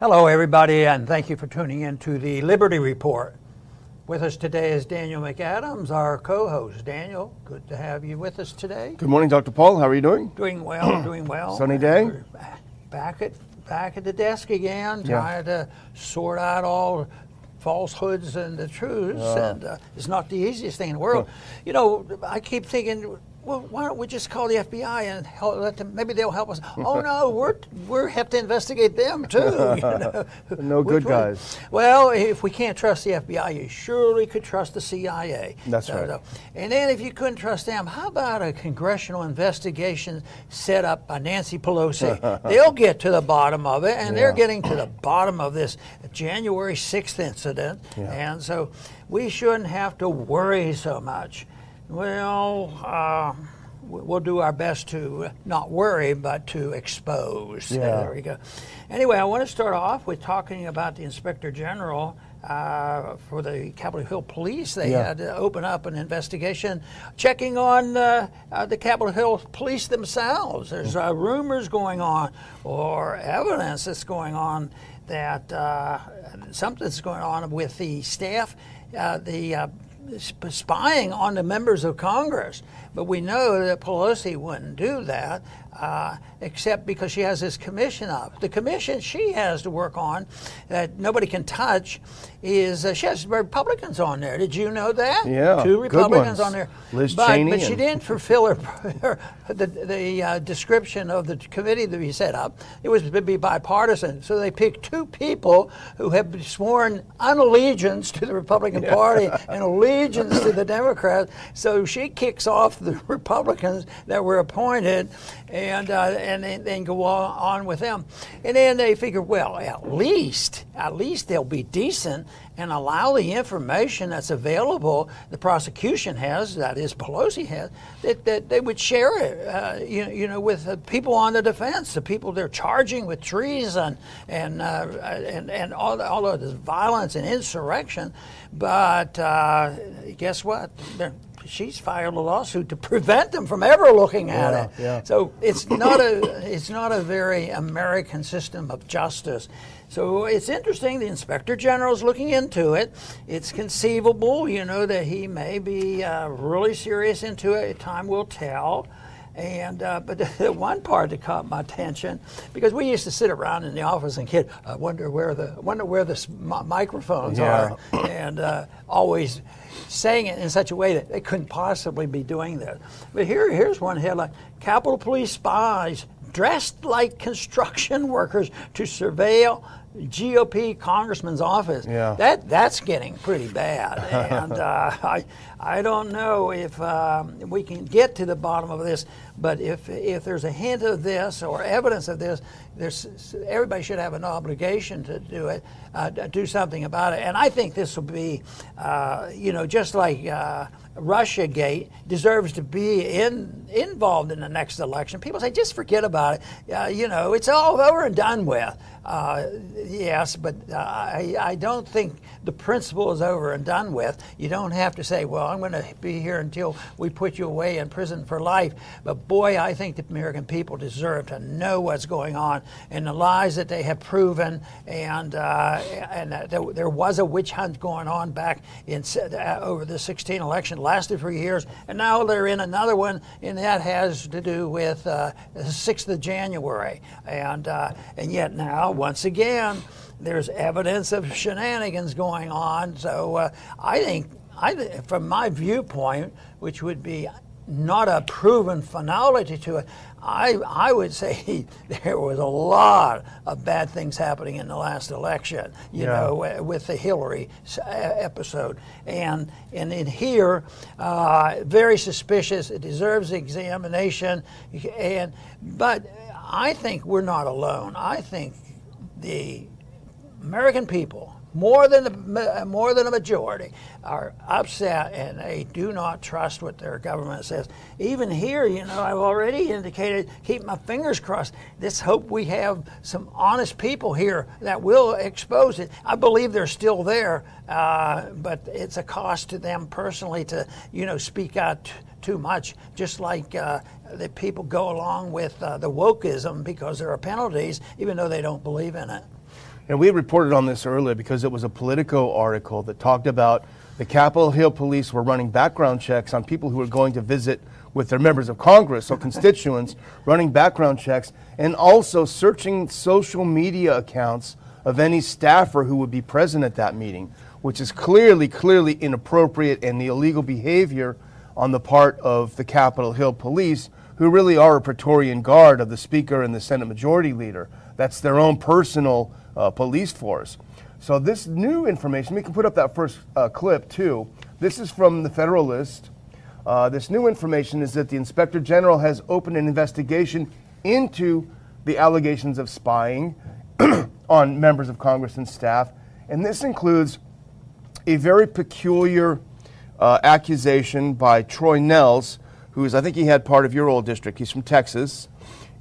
Hello, everybody, and thank you for tuning in to the Liberty Report. With us today is Daniel McAdams, our co host. Daniel, good to have you with us today. Good morning, Dr. Paul. How are you doing? Doing well, doing well. Sunny day? Back at, back at the desk again, Yeah. trying to sort out all falsehoods and the truths. And uh, it's not the easiest thing in the world. You know, I keep thinking, well, why don't we just call the FBI and help, let them? Maybe they'll help us. oh no, we're we have to investigate them too. You know? No good one? guys. Well, if we can't trust the FBI, you surely could trust the CIA. That's right. And then if you couldn't trust them, how about a congressional investigation set up by Nancy Pelosi? They'll get to the bottom of it, and they're getting to the bottom of this January 6th incident. Yeah. And so we shouldn't have to worry so much. Well, uh, we- we'll do our best to not worry, but to expose. Yeah. There we go. Anyway, I want to start off with talking about the Inspector General uh, for the Capitol Hill Police. They Yeah. had to open up an investigation checking on uh, uh, the Capitol Hill Police themselves. There's uh, rumors going on or evidence that's going on that uh, something's going on with the staff, uh, the uh, spying on the members of Congress. But we know that Pelosi wouldn't do that, uh, except because she has this commission up. The commission she has to work on that nobody can touch is uh, she has Republicans on there. Did you know that? Yeah, two Republicans on there. Liz but, Cheney but she didn't fulfill her, her the, the uh, description of the committee that we set up. It was to be bipartisan, so they picked two people who have sworn unallegiance to the Republican Party and allegiance to the Democrats. So she kicks off the Republicans that were appointed, and uh, and then, go on, with them. And then they figure, well, at least at least they'll be decent and allow the information that's available, the prosecution has, that is Pelosi has, that, that they would share it, uh, you, you know, with the people on the defense, the people they're charging with treason and uh, and and all all of this violence and insurrection. But uh, guess what? They're, she's filed a lawsuit to prevent them from ever looking at Yeah, it. yeah. So it's not a it's not a very American system of justice. So it's interesting. The inspector general is looking into it. It's conceivable, you know, that he may be uh, really serious into it. Time will tell. And uh, but the one part that caught my attention because we used to sit around in the office and kid, I wonder where the wonder where the microphones Yeah. are, and uh, always saying it in such a way that they couldn't possibly be doing this. But here, here's one headline: Capitol Police spies dressed like construction workers to surveil GOP congressman's office. Yeah. That that's getting pretty bad, and uh, I I don't know if um, we can get to the bottom of this. But if if there's a hint of this or evidence of this, there's everybody should have an obligation to do it, uh, do something about it. And I think this will be, uh, you know, just like. Russia Gate deserves to be in, involved in the next election. People say, just forget about it. Uh, you know, it's all over and done with. Uh, yes, but uh, I, I don't think the principle is over and done with. You don't have to say, well, I'm going to be here until we put you away in prison for life. But boy, I think the American people deserve to know what's going on and the lies that they have proven. And, uh, and there, there was a witch hunt going on back in uh, over the 16 election, lasted for years, and now they're in another one, and that has to do with uh, the 6th of January. And, uh, and yet now, once again, there's evidence of shenanigans going on. So uh, I think, I th- from my viewpoint, which would be not a proven finality to it, I, I would say there was a lot of bad things happening in the last election, you Yeah. know, with the Hillary episode. And, and in here, uh, very suspicious. It deserves examination. And, but I think we're not alone. I think the American people, more than the, more than a majority, are upset and they do not trust what their government says. Even here, you know, I've already indicated, keep my fingers crossed. Let's hope we have some honest people here that will expose it. I believe they're still there, uh, but it's a cost to them personally to, you know, speak out too much. Just like uh, the people go along with uh, the wokeism because there are penalties, even though they don't believe in it. And we reported on this earlier because it was a Politico article that talked about the Capitol Hill police were running background checks on people who were going to visit with their members of Congress or constituents, running background checks, and also searching social media accounts of any staffer who would be present at that meeting, which is clearly, clearly inappropriate and the illegal behavior on the part of the Capitol Hill police, who really are a Praetorian Guard of the Speaker and the Senate Majority Leader. That's their own personal uh, police force. So, this new information, we can put up that first uh, clip too. This is from the Federalist. Uh, this new information is that the Inspector General has opened an investigation into the allegations of spying on members of Congress and staff. And this includes a very peculiar uh, accusation by Troy Nehls, who is, I think he had part of your old district. He's from Texas.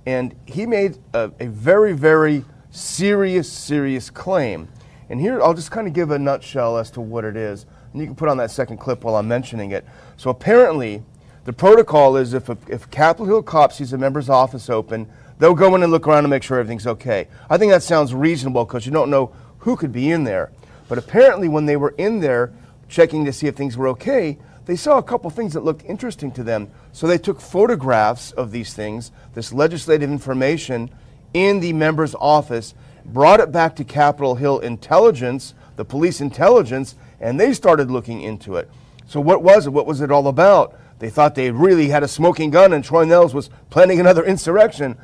And he made a, a very, very serious, serious claim. And here, I'll just kind of give a nutshell as to what it is. And you can put on that second clip while I'm mentioning it. So apparently, the protocol is if, a, if Capitol Hill cop sees a member's office open, they'll go in and look around and make sure everything's okay. I think that sounds reasonable because you don't know who could be in there. But apparently, when they were in there checking to see if things were okay, they saw a couple things that looked interesting to them. So they took photographs of these things, this legislative information, in the member's office, brought it back to Capitol Hill intelligence, the police intelligence, and they started looking into it. So what was it? What was it all about? They thought they really had a smoking gun and Troy Nehls was planning another insurrection.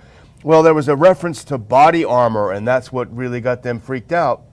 Well, there was a reference to body armor, and that's what really got them freaked out.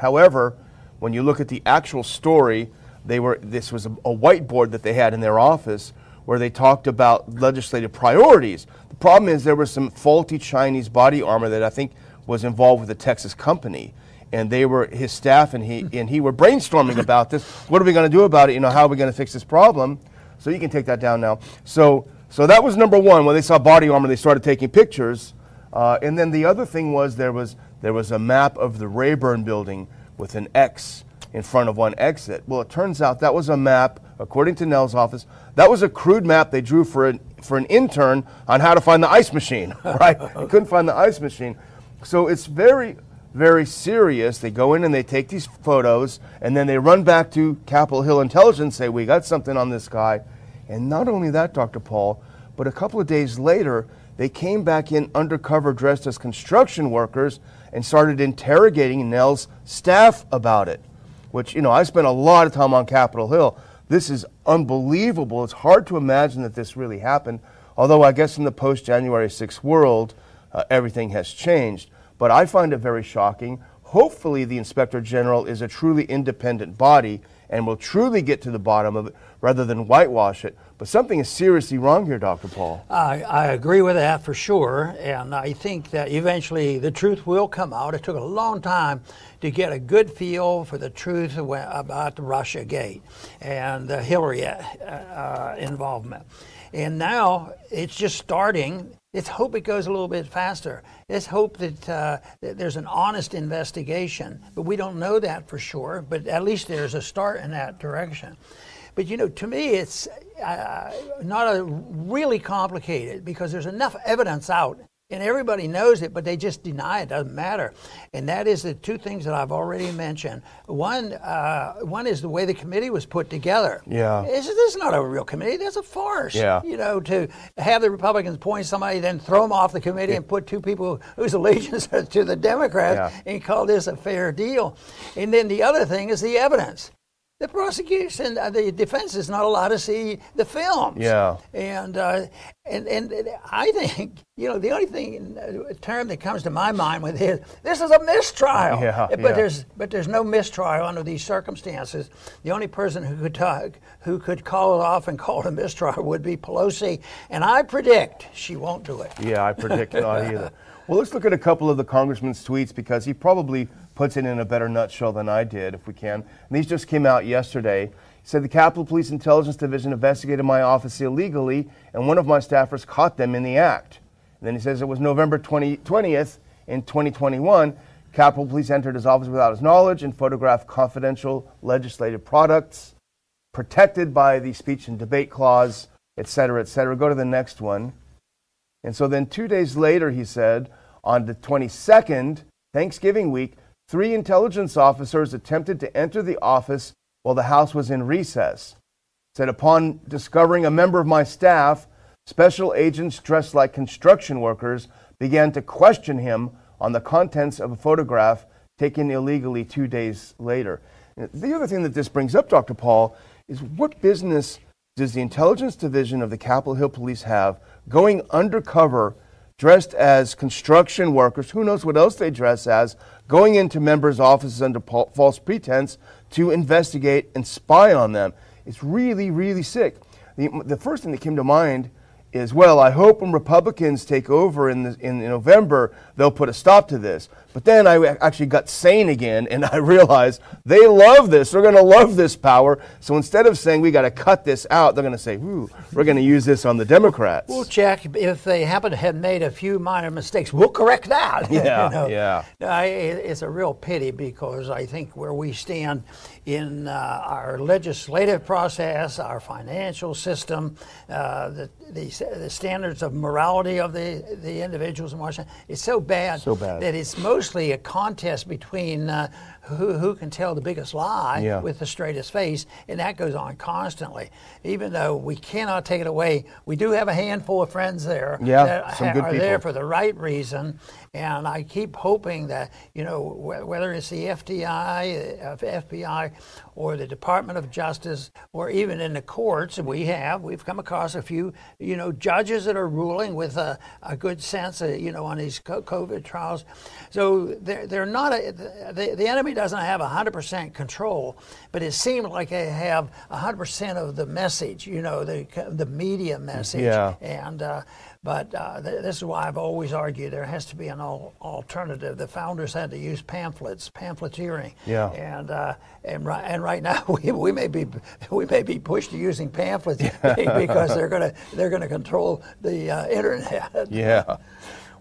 However, when you look at the actual story, they were this was a, a whiteboard that they had in their office where they talked about legislative priorities. The problem is there was some faulty Chinese body armor that I think was involved with a Texas company and they were his staff and he and he were brainstorming about this. What are we going to do about it? You know, how are we going to fix this problem? So you can take that down now. So so that was number one. When they saw body armor, they started taking pictures. Uh, and then the other thing was there was there was a map of the Rayburn building with an X in front of one exit. Well, it turns out that was a map, according to Nehls' office, that was a crude map they drew for an, for an intern on how to find the ice machine, right? they couldn't find the ice machine. So it's very, very serious. They go in and they take these photos, and then they run back to Capitol Hill Intelligence, say, We got something on this guy. And not only that, Dr. Paul, but a couple of days later, they came back in undercover dressed as construction workers and started interrogating Nehls' staff about it. Which, you know, I spent a lot of time on Capitol Hill. This is unbelievable. It's hard to imagine that this really happened. Although, I guess in the post January 6th world, uh, everything has changed. But I find it very shocking. Hopefully, the Inspector General is a truly independent body and will truly get to the bottom of it rather than whitewash it. But something is seriously wrong here, Dr. Paul. I, I agree with that for sure. And I think that eventually the truth will come out. It took a long time to get a good feel for the truth about the Russia Gate and the Hillary uh, uh, involvement. And now it's just starting. Let's hope it goes a little bit faster. Let's hope that, uh, that, there's an honest investigation. But we don't know that for sure. But at least there's a start in that direction. But you know, to me, it's uh, not a really complicated because there's enough evidence out and everybody knows it, but they just deny it. Doesn't matter. And that is the two things that I've already mentioned. One, uh, one is the way the committee was put together. Yeah, this, this is not a real committee. That's a farce. Yeah, you know, to have the Republicans point somebody, then throw them off the committee, yeah. and put two people whose allegiance are to the Democrats, yeah. and call this a fair deal. And then the other thing is the evidence the prosecution, uh, the defense is not allowed to see the films. Yeah. And, uh, and, and I think, you know, the only thing, uh, term that comes to my mind with this, this is a mistrial. Yeah, but, yeah. There's, but there's no mistrial under these circumstances. The only person who could, talk, who could call it off and call it a mistrial would be Pelosi. And I predict she won't do it. Yeah, I predict not either. Well, let's look at a couple of the congressman's tweets because he probably puts it in a better nutshell than I did, if we can. And these just came out yesterday. He said the Capitol Police Intelligence Division investigated my office illegally, and one of my staffers caught them in the act. And then he says it was November 20, 20th in 2021. Capitol Police entered his office without his knowledge and photographed confidential legislative products protected by the speech and debate clause, et cetera, et cetera. Go to the next one. And so then two days later, he said, on the 22nd, Thanksgiving week, three intelligence officers attempted to enter the office while the House was in recess. Said upon discovering a member of my staff, special agents dressed like construction workers began to question him on the contents of a photograph taken illegally two days later. The other thing that this brings up, Dr. Paul, is what business does the intelligence division of the Capitol Hill Police have going undercover dressed as construction workers, who knows what else they dress as, going into members' offices under false pretense to investigate and spy on them? It's really, really sick. The, the first thing that came to mind is well, I hope when Republicans take over in, the, in November, they'll put a stop to this. But then I actually got sane again and I realized they love this. They're going to love this power. So instead of saying we got to cut this out, they're going to say, ooh, we're going to use this on the Democrats. We'll check if they happen to have made a few minor mistakes. We'll correct that. Yeah, you know? yeah. It's a real pity because I think where we stand in uh, our legislative process, our financial system, uh, the, the, the, standards of morality of the, the individuals in Washington, it's so bad, so bad. that it's mostly a contest between uh, who, who can tell the biggest lie yeah. with the straightest face, and that goes on constantly. Even though we cannot take it away, we do have a handful of friends there yeah, that some good are people. there for the right reason, and I keep hoping that you know whether it's the FDI, uh, FBI, or the Department of Justice, or even in the courts, we have we've come across a few you know judges that are ruling with a, a good sense, of, you know, on these COVID trials. So they're, they're not a, the, the enemy doesn't have 100% control, but it seems like they have 100% of the message, you know, the, the media message. Yeah. And, uh, but uh, th- this is why I've always argued there has to be an al- alternative. The founders had to use pamphlets, pamphleteering. Yeah. And uh, and right and right now we, we may be we may be pushed to using pamphlets because they're gonna they're gonna control the uh, internet. Yeah.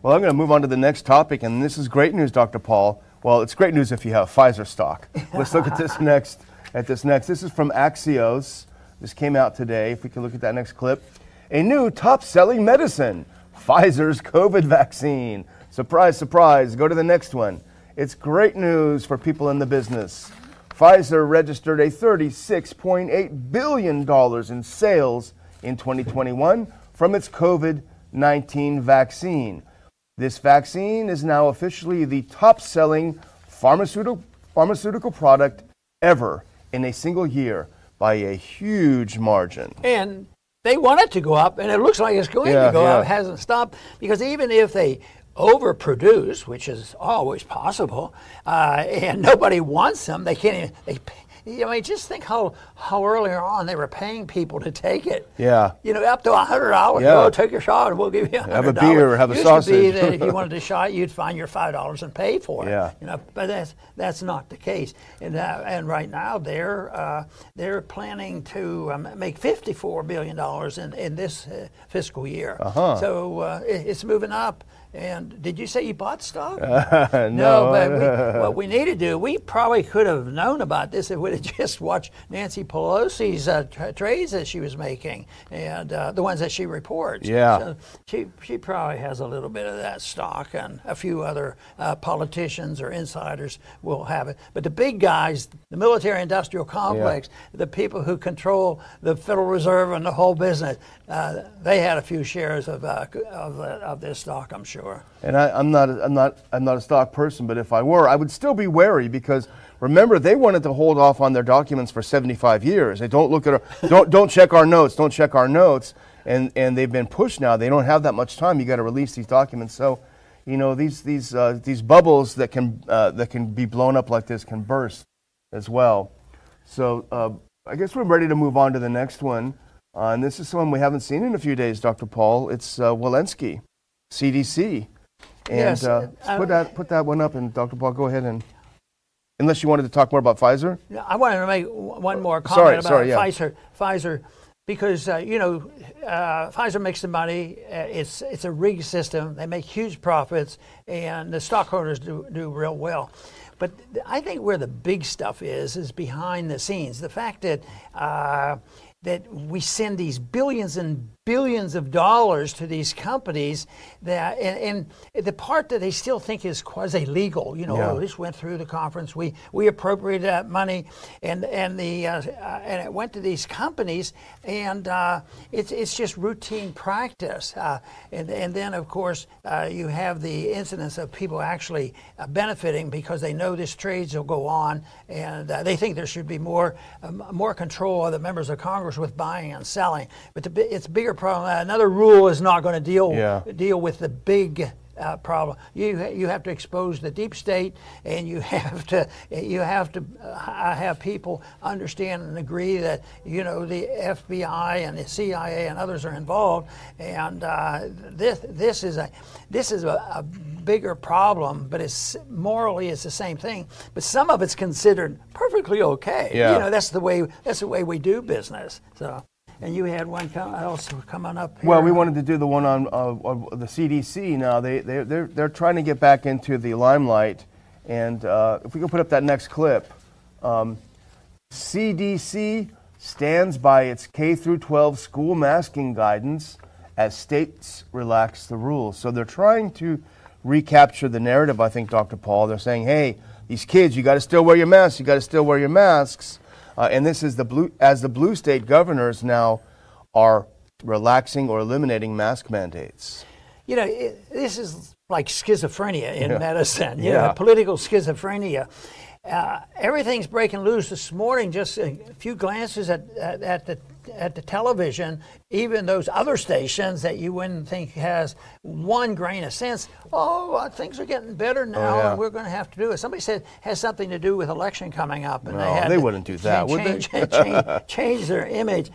Well, I'm going to move on to the next topic, and this is great news, Dr. Paul. Well, it's great news if you have Pfizer stock. Let's look at this next. At this next, this is from Axios. This came out today. If we can look at that next clip, a new top-selling medicine, Pfizer's COVID vaccine. Surprise, surprise. Go to the next one. It's great news for people in the business. Pfizer registered a $36.8 billion in sales in 2021 from its COVID 19 vaccine. This vaccine is now officially the top selling pharmaceutical, pharmaceutical product ever in a single year by a huge margin. And they want it to go up, and it looks like it's going yeah, to go yeah. up. It hasn't stopped because even if they overproduce, which is always possible, uh, and nobody wants them, they can't even. They, I mean, just think how how earlier on they were paying people to take it. Yeah. You know, up to a hundred dollars. Yeah. Go take a shot, and we'll give you a Have a beer, have a sausage. Used To be that if you wanted a shot, you'd find your five dollars and pay for it. Yeah. You know, but that's that's not the case. And uh, and right now they're uh, they're planning to um, make fifty four billion dollars in in this uh, fiscal year. Uh-huh. So uh, it, it's moving up. And did you say you bought stock? no, but we, what we need to do, we probably could have known about this if we'd have just watched Nancy Pelosi's uh, tra- trades that she was making and uh, the ones that she reports. Yeah. So she, she probably has a little bit of that stock, and a few other uh, politicians or insiders will have it. But the big guys, the military industrial complex, the people who control the Federal Reserve and the whole business, uh, they had a few shares of, uh, of, uh, of this stock, I'm sure. And I, I'm not, I'm not, I'm not a stock person, but if I were, I would still be wary because remember they wanted to hold off on their documents for 75 years. They don't look at, our, don't, don't check our notes, don't check our notes, and and they've been pushed now. They don't have that much time. You got to release these documents. So, you know, these these uh, these bubbles that can uh, that can be blown up like this can burst as well. So uh, I guess we're ready to move on to the next one. Uh, and this is someone we haven't seen in a few days, Dr. Paul. It's uh, Walensky. CDC. And Yes, uh, uh, put that put that one up, and Dr. Paul, go ahead and unless you wanted to talk more about Pfizer. I wanted to make one more comment Sorry, about sorry, yeah. Pfizer. Pfizer, because uh, you know, uh, Pfizer makes the money. Uh, it's it's a rigged system. They make huge profits, and the stockholders do do real well. But I think where the big stuff is is behind the scenes. The fact that uh, that we send these billions and billions of dollars to these companies that and, and the part that they still think is quasi legal you know Yeah. oh, this went through the conference we we appropriated that money and and the uh, uh, and it went to these companies and uh, it's it's just routine practice uh, and and then of course uh, you have the incidence of people actually uh, benefiting because they know this trades will go on and uh, they think there should be more um, more control of the members of Congress with buying and selling but the, it's bigger problem another rule is not going to deal Yeah. deal with the big uh, problem. You you have to expose the deep state, and you have to you have to uh, have people understand and agree that you know the FBI and the CIA and others are involved, and uh, this this is a this is a, a bigger problem, but it's morally it's the same thing. But some of it's considered perfectly okay. Yeah. You know that's the way that's the way we do business. So. And you had one com- also coming up. Here. Well, we wanted to do the one on uh, the CDC now. They, they, they're, they're trying to get back into the limelight. And uh, if we can put up that next clip, um, CDC stands by its K through 12 school masking guidance as states relax the rules. So they're trying to recapture the narrative, I think, Dr. Paul. They're saying, hey, these kids, you got to still wear your masks. You got to still wear your masks. Uh, and this is the blue, as the blue state governors now are relaxing or eliminating mask mandates. you know, it, this is like schizophrenia in Yeah. medicine, you Yeah. know, political schizophrenia. Uh, everything's breaking loose this morning. Just a few glances at, at, at the at the television, even those other stations that you wouldn't think has one grain of sense. Oh, uh, things are getting better now, yeah. and we're going to have to do it. Somebody said has something to do with election coming up, and No, they had they wouldn't do that, would they? change, change, change their image.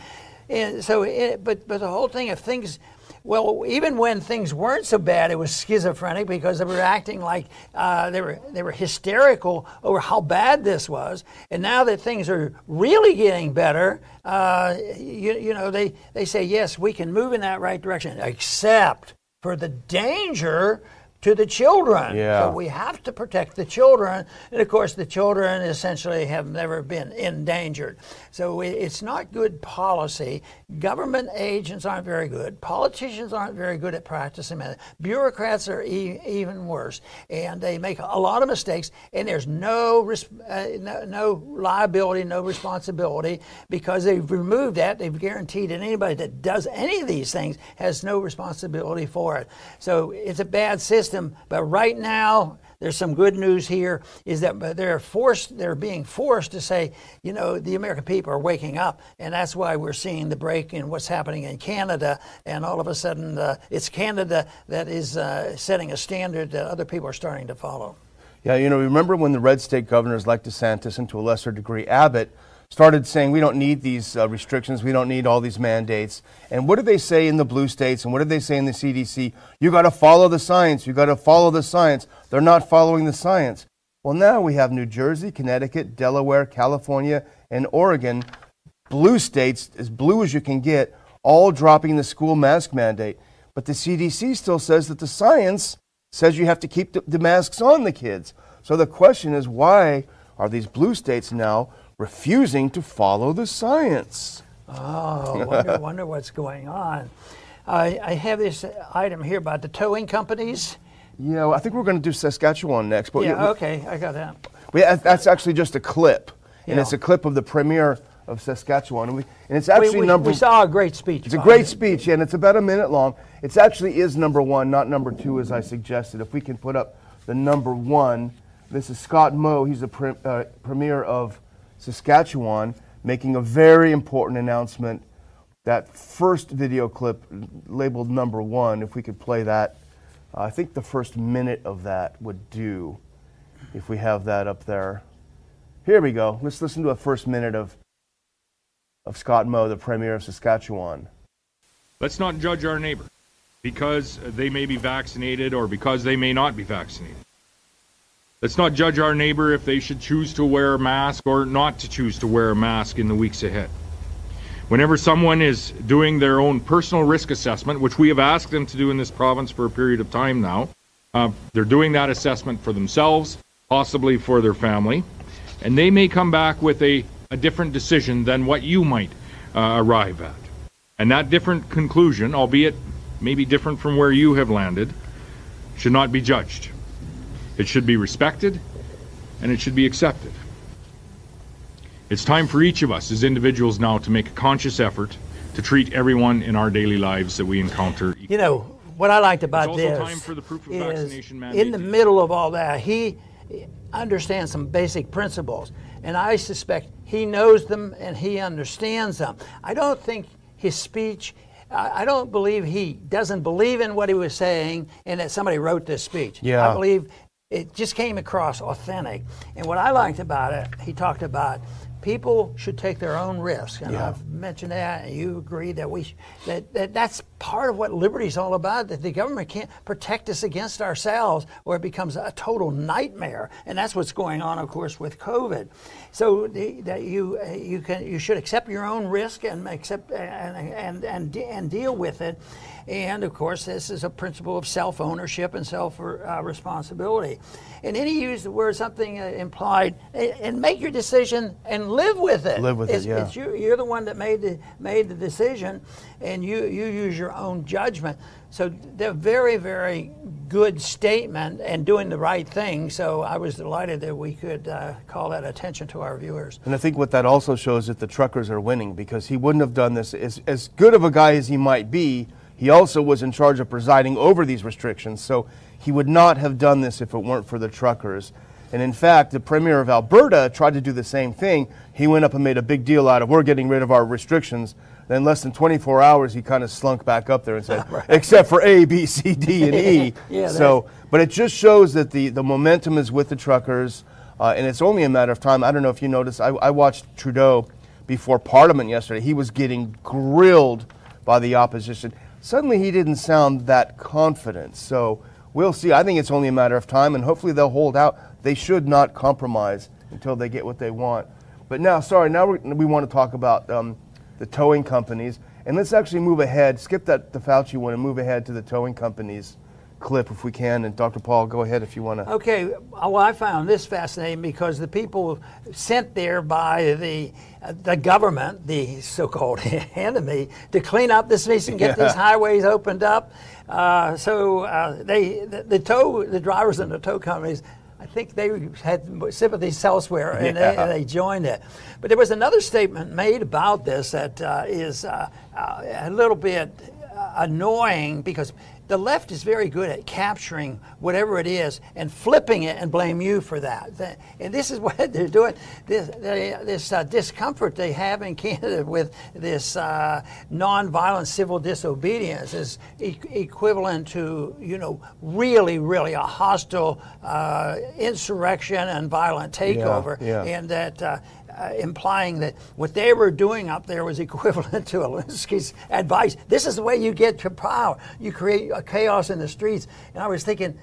And so, it, but but the whole thing of things, well, even when things weren't so bad, it was schizophrenic because they were acting like uh, they were they were hysterical over how bad this was. And now that things are really getting better, uh, you, you know, they they say yes, we can move in that right direction, except for the danger to the children. Yeah. So we have to protect the children. And of course, the children essentially have never been endangered. So it- it's not good policy. Government agents aren't very good. Politicians aren't very good at practicing it. Bureaucrats are e- even worse. And they make a lot of mistakes. And there's no, res- uh, no, no liability, no responsibility because they've removed that. They've guaranteed that anybody that does any of these things has no responsibility for it. So it's a bad system. But right now, there's some good news here is that they're forced they're being forced to say you know the american people are waking up and that's why we're seeing the break in what's happening in canada and all of a sudden uh, it's canada that is uh, setting a standard that other people are starting to follow. Yeah, you know, remember when the red state governors like DeSantis and to a lesser degree Abbott started saying we don't need these uh, restrictions, we don't need all these mandates. And what did they say in the blue states and what did they say in the CDC? You got to follow the science, you got to follow the science. They're not following the science. Well, now we have New Jersey, Connecticut, Delaware, California, and Oregon, blue states, as blue as you can get, all dropping the school mask mandate. But the CDC still says that the science says you have to keep the, the masks on the kids. So the question is why are these blue states now refusing to follow the science? oh wonder, wonder what's going on I, I have this item here about the towing companies Yeah, well, I think we're going to do Saskatchewan next. But yeah okay i got that we- that's actually just a clip. And Yeah. it's a clip of the premier of Saskatchewan. And, we, and it's actually we, we, number we saw a great speech It's a great him. speech, and it's about a minute long. It actually is number one, not number two, as I suggested. If we can put up the number one, this is Scott Moe. He's the pre- uh, premier of Saskatchewan, making a very important announcement. That first video clip labeled number one, if we could play that, uh, I think the first minute of that would do, if we have that up there. Here we go. Let's listen to a first minute of, of Scott Moe, the premier of Saskatchewan. Let's not judge our neighbor because they may be vaccinated or because they may not be vaccinated. Let's not judge our neighbor if they should choose to wear a mask or not to choose to wear a mask in the weeks ahead. Whenever someone is doing their own personal risk assessment, which we have asked them to do in this province for a period of time now, uh, they're doing that assessment for themselves, possibly for their family, and they may come back with a, a different decision than what you might uh, arrive at. And that different conclusion, albeit maybe different from where you have landed, should not be judged. It should be respected and it should be accepted. It's time for each of us as individuals now to make a conscious effort to treat everyone in our daily lives that we encounter. You know, what I liked about also this time for the proof of is vaccination mandate in the to- middle of all that, he understands some basic principles, and I suspect he knows them and he understands them. I don't think his speech. I I don't believe he doesn't believe in what he was saying, and that somebody wrote this speech. Yeah. I believe it just came across authentic. And what I liked about it, he talked about people should take their own risks, and Yeah. I've mentioned that, and you agree that we that, that that's part of what liberty is all about. That the government can't protect us against ourselves, or it becomes a total nightmare. And that's what's going on, of course, with COVID. So the, that you you can you should accept your own risk and accept and and and, and deal with it. And of course, this is a principle of self ownership and self uh, responsibility. And then he used the word something uh, implied, and, make your decision and live with it. Live with it, yeah. it's you, you're the one that made the made the decision, and you you use your own judgment. So they're very very good statement and doing the right thing. So I was delighted that we could uh, call that attention to our viewers. And I think what that also shows is that the truckers are winning because he wouldn't have done this as, as good of a guy as he might be. He also was in charge of presiding over these restrictions, so he would not have done this if it weren't for the truckers. And in fact, the premier of Alberta tried to do the same thing. He went up and made a big deal out of we're getting rid of our restrictions. Then less than 24 hours, he kind of slunk back up there and said, except for A, B, C, D, and E. Yeah, so, but it just shows that the, the momentum is with the truckers, uh, and it's only a matter of time. I don't know if you noticed, I, I watched Trudeau before Parliament yesterday. He was getting grilled by the opposition. Suddenly, he didn't sound that confident. So, we'll see. I think it's only a matter of time, and hopefully, they'll hold out. They should not compromise until they get what they want. But now, sorry, now we want to talk about um, the towing companies. And let's actually move ahead, skip that the Fauci one, and move ahead to the towing companies clip if we can. And Dr. Paul, go ahead if you want to. Okay, well, I found this fascinating because the people sent there by the uh, the government, the so-called enemy, to clean up this mess and get Yeah. these highways opened up. Uh, so uh, they, the, the tow, the drivers and the tow companies. I think they had sympathies elsewhere and, they, and they joined it. But there was another statement made about this that uh, is uh, uh, a little bit annoying because the left is very good at capturing whatever it is and flipping it and blame you for that. And this is what they're doing. This, this uh, discomfort they have in Canada with this uh, nonviolent civil disobedience is e- equivalent to, you know, really, really a hostile uh, insurrection and violent takeover. yeah. And that uh, implying that what they were doing up there was equivalent to Alinsky's advice. This is the way you get to power. You create a chaos in the streets. And I was thinking,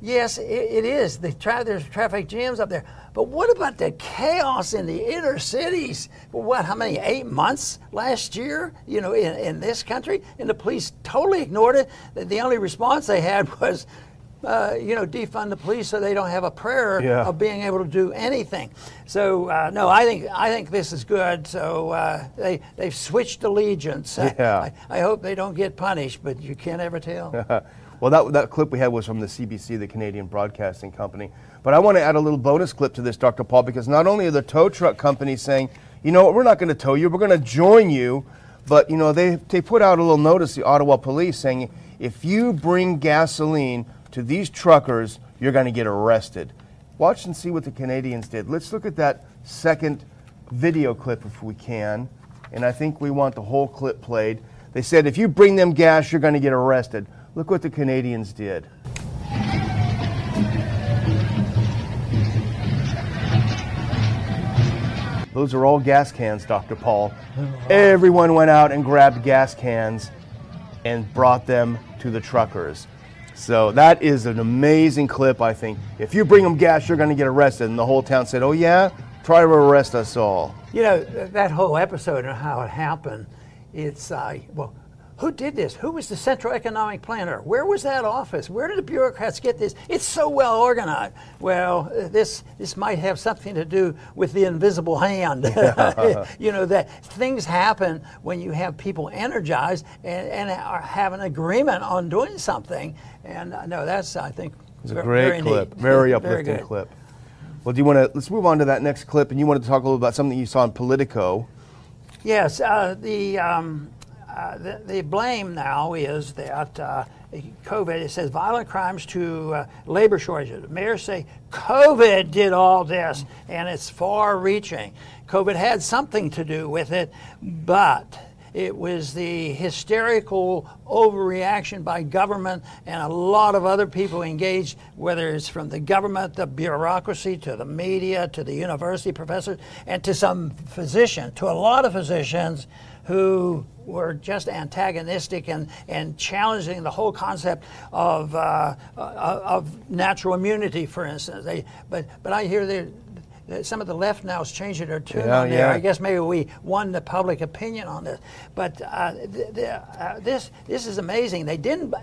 yes, it, it is. The tra- there's traffic jams up there. But what about the chaos in the inner cities? What, how many, eight months last year, you know, in, in this country? And the police totally ignored it. The only response they had was, uh, you know, defund the police so they don't have a prayer Yeah. of being able to do anything. So uh, no, I think I think this is good. So uh, they they've switched allegiance. Yeah. I, I hope they don't get punished, but you can't ever tell. Well, that, that clip we had was from the CBC, the Canadian Broadcasting Company. But I want to add a little bonus clip to this, Dr. Paul, because not only are the tow truck companies saying, you know what, we're not going to tow you, we're going to join you, but, you know, they, they put out a little notice, the Ottawa police, saying, if you bring gasoline to these truckers, you're going to get arrested. Watch and see what the Canadians did. Let's look at that second video clip if we can. And I think we want the whole clip played. They said, if you bring them gas, you're going to get arrested. Look what the Canadians did. Those are all gas cans, Dr. Paul. Everyone went out and grabbed gas cans and brought them to the truckers. So that is an amazing clip, I think. If you bring them gas, you're going to get arrested. And the whole town said, oh, yeah? Try to arrest us all. You know that whole episode and how it happened. It's uh, well, who did this? Who was the central economic planner? Where was that office? Where did the bureaucrats get this? It's so well organized. Well, this this might have something to do with the invisible hand. you know that things happen when you have people energized and, and are, have an agreement on doing something. And uh, no, that's I think it's a great very clip, neat. very uplifting good. clip. Well, do you want to let's move on to that next clip, and you wanted to talk a little about something you saw in Politico. Yes, uh, the, um, uh, the the blame now is that uh, COVID. It says violent crimes to uh, labor shortages. Mayors say COVID did all this, and it's far-reaching. COVID had something to do with it, but it was the hysterical overreaction by government and a lot of other people engaged, whether it's from the government, the bureaucracy, to the media, to the university professors, and to some physicians, to a lot of physicians who were just antagonistic and, and challenging the whole concept of, uh, of natural immunity, for instance. They, but, but I hear that some of the left now is changing their tune Yeah, on there. yeah. I guess maybe we won the public opinion on this. But uh, th- th- uh, this this is amazing. They didn't. Uh,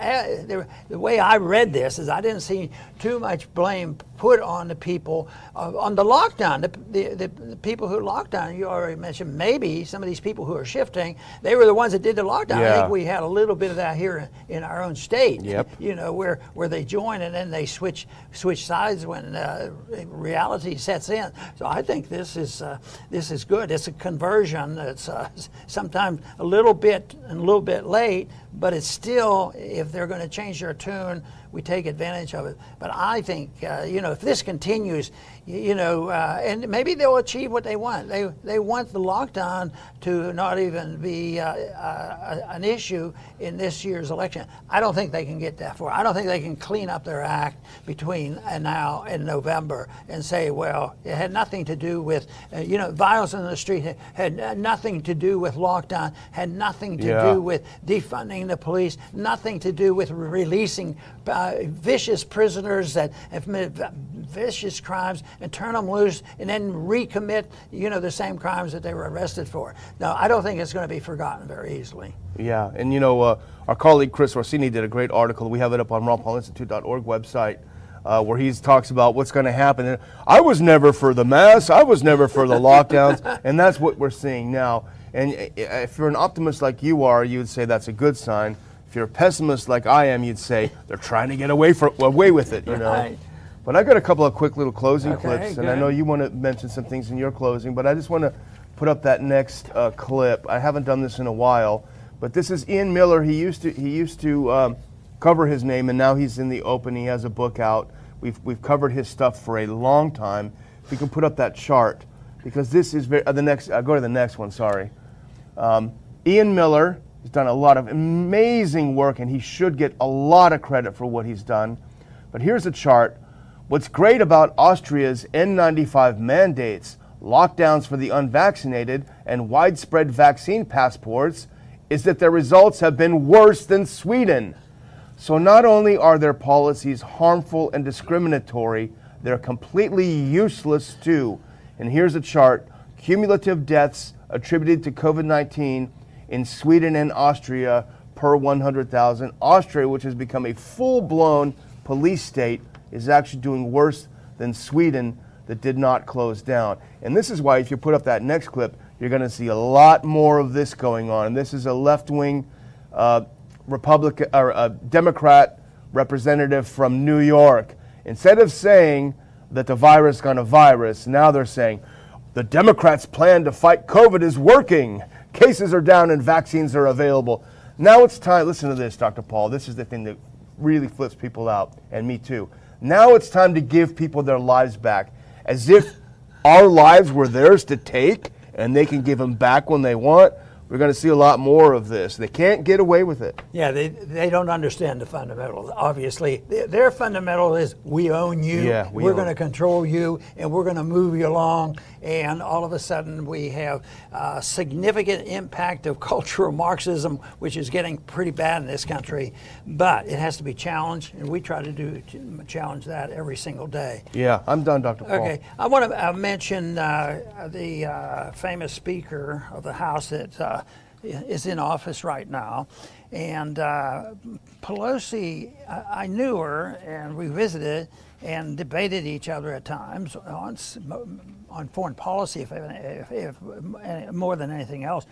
the, the way I read this is I didn't see too much blame put on the people uh, on the lockdown. The, the, the, the people who locked down. You already mentioned maybe some of these people who are shifting. They were the ones that did the lockdown. I think we had a little bit of that here in, in our own state. Yep. You know where where they join and then they switch switch sides when uh, reality sets in. So I think this is uh, this is good. It's a conversion. It's uh, sometimes a little bit and a little bit late, but it's still if they're going to change their tune, we take advantage of it. But I think uh, you know if this continues, you, you know, uh, and maybe they'll achieve what they want. They they want the lockdown to not even be uh, uh, an issue in this year's election. I don't think they can get that far. I don't think they can clean up their act between uh, now and November and say, well, it had nothing to do with, uh, you know, violence in the street had, had nothing to do with lockdown, had nothing to Yeah. do with defunding the police, nothing to do with releasing uh, vicious prisoners that have committed vicious crimes and turn them loose and then recommit, you know, the same crimes that they were arrested for. No, I don't think it's going to be forgotten very easily. Yeah, and you know, uh, our colleague Chris Rossini did a great article. We have it up on ronpaulinstitute.org website. Uh, where he talks about what's going to happen. And I was never for the mass. I was never for the lockdowns, and that's what we're seeing now. And i- i- if you're an optimist like you are, you would say that's a good sign. If you're a pessimist like I am, you'd say they're trying to get away for away with it. You know. Right. But I got a couple of quick little closing Okay, clips, and I know you want to mention some things in your closing, but I just want to put up that next uh, clip. I haven't done this in a while, but this is Ian Miller. He used to he used to um, cover his name, and now he's in the open. He has a book out. We've we've covered his stuff for a long time. If you can put up that chart, because this is very, uh, the next. Uh, go to the next one. Sorry. Um, Ian Miller has done a lot of amazing work, and he should get a lot of credit for what he's done. But here's a chart. What's great about Austria's N95 mandates, lockdowns for the unvaccinated, and widespread vaccine passports is that their results have been worse than Sweden. So not only are their policies harmful and discriminatory, they're completely useless too. And here's a chart cumulative deaths attributed to COVID 19 in Sweden and Austria per 100,000. Austria, which has become a full blown police state, is actually doing worse than Sweden that did not close down. And this is why, if you put up that next clip, you're going to see a lot more of this going on. And this is a left wing uh, Republican or a Democrat representative from New York. Instead of saying that the virus got a virus, now they're saying the Democrats' plan to fight COVID is working. Cases are down and vaccines are available. Now it's time. Listen to this, Dr. Paul. This is the thing that really flips people out, and me too. Now it's time to give people their lives back, as if our lives were theirs to take, and they can give them back when they want. We're going to see a lot more of this. They can't get away with it. Yeah, they, they don't understand the fundamentals. Obviously, their, their fundamental is we own you. Yeah, we are going to control you, and we're going to move you along. And all of a sudden, we have uh, significant impact of cultural Marxism, which is getting pretty bad in this country. But it has to be challenged, and we try to do to challenge that every single day. Yeah, I'm done, Dr. Paul. Okay, I want to uh, mention uh, the uh, famous Speaker of the House that uh, is in office right now, and uh, Pelosi, I, I, knew her, and we visited and debated each other at times on on foreign policy, if, if, if more than anything else.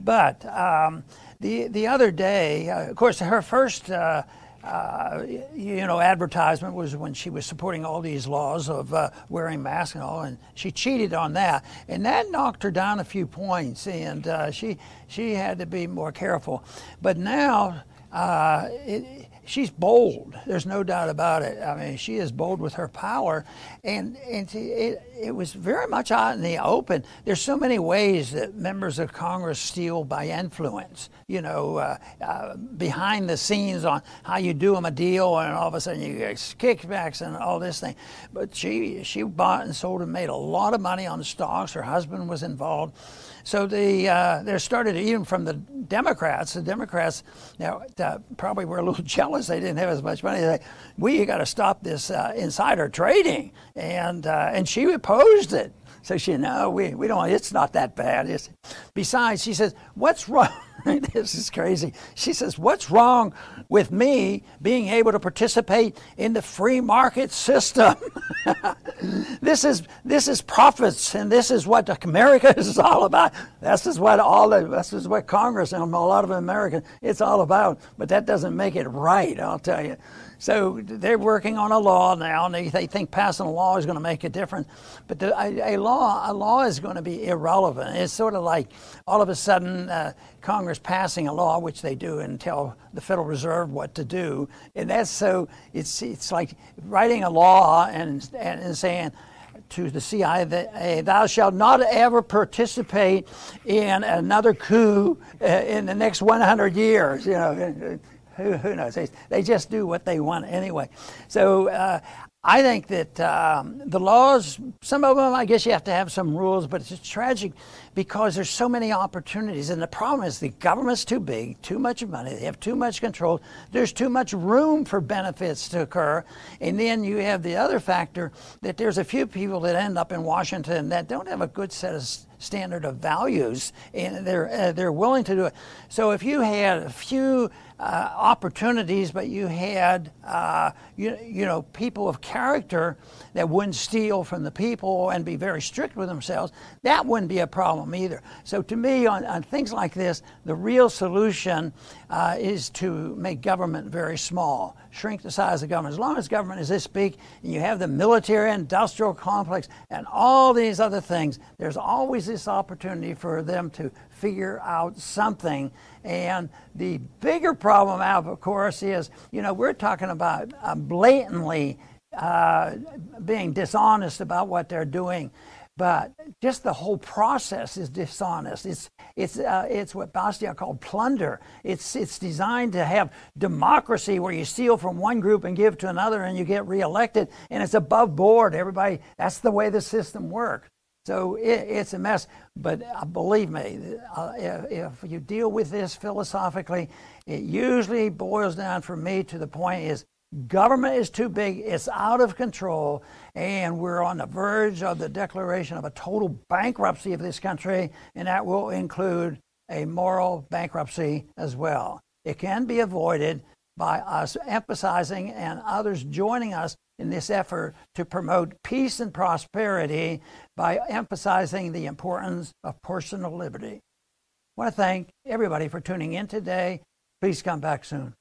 But um, the the other day, uh, of course, her first. Uh, uh, you know, advertisement was when she was supporting all these laws of uh, wearing masks and all, and she cheated on that, and that knocked her down a few points, and uh, she she had to be more careful. But now, uh, she's bold. There's no doubt about it. I mean, she is bold with her power, and and it, it was very much out in the open. There's so many ways that members of Congress steal by influence. You know, uh, uh, behind the scenes on how you do them a deal, and all of a sudden you get kickbacks and all this thing. But she she bought and sold and made a lot of money on stocks. Her husband was involved. So the uh, there started even from the Democrats. The Democrats now uh, probably were a little jealous they didn't have as much money. They, we got to stop this uh, insider trading, and uh, and she opposed it. So she, no, we, we don't, it's not that bad. It's, besides, she says, what's wrong? this is crazy. She says, what's wrong with me being able to participate in the free market system? this is, this is profits and this is what America is all about. This is what all the, this is what Congress and a lot of Americans, it's all about. But that doesn't make it right, I'll tell you. So they're working on a law now, and they, they think passing a law is going to make a difference. But the, a, a, law, a law is going to be irrelevant. It's sort of like all of a sudden uh, Congress passing a law, which they do, and tell the Federal Reserve what to do, and that's so. It's it's like writing a law and and, and saying to the CIA, thou shalt not ever participate in another coup uh, in the next 100 years. You know, who, who knows? They, they just do what they want anyway. So uh, I think that um, the laws, some of them, I guess you have to have some rules, but it's tragic because there's so many opportunities. And the problem is the government's too big, too much money, they have too much control, there's too much room for benefits to occur. And then you have the other factor that there's a few people that end up in Washington that don't have a good set of standard of values and they're, uh, they're willing to do it. So if you had a few uh, opportunities, but you had uh, you, you know people of character that wouldn't steal from the people and be very strict with themselves, that wouldn't be a problem either. So to me, on, on things like this, the real solution uh, is to make government very small, shrink the size of government. As long as government is this big, and you have the military industrial complex and all these other things, there's always this opportunity for them to figure out something. And the bigger problem of course, is you know, we're talking about uh, blatantly uh, being dishonest about what they're doing. But just the whole process is dishonest. It's, it's, uh, it's what Bastiat called plunder. It's, it's designed to have democracy where you steal from one group and give to another and you get reelected, and it's above board. Everybody, that's the way the system works. So it, it's a mess. But uh, believe me, uh, if, if you deal with this philosophically, it usually boils down for me to the point is government is too big, it's out of control, and we're on the verge of the declaration of a total bankruptcy of this country, and that will include a moral bankruptcy as well. It can be avoided by us emphasizing and others joining us in this effort to promote peace and prosperity by emphasizing the importance of personal liberty. I want to thank everybody for tuning in today. Please come back soon.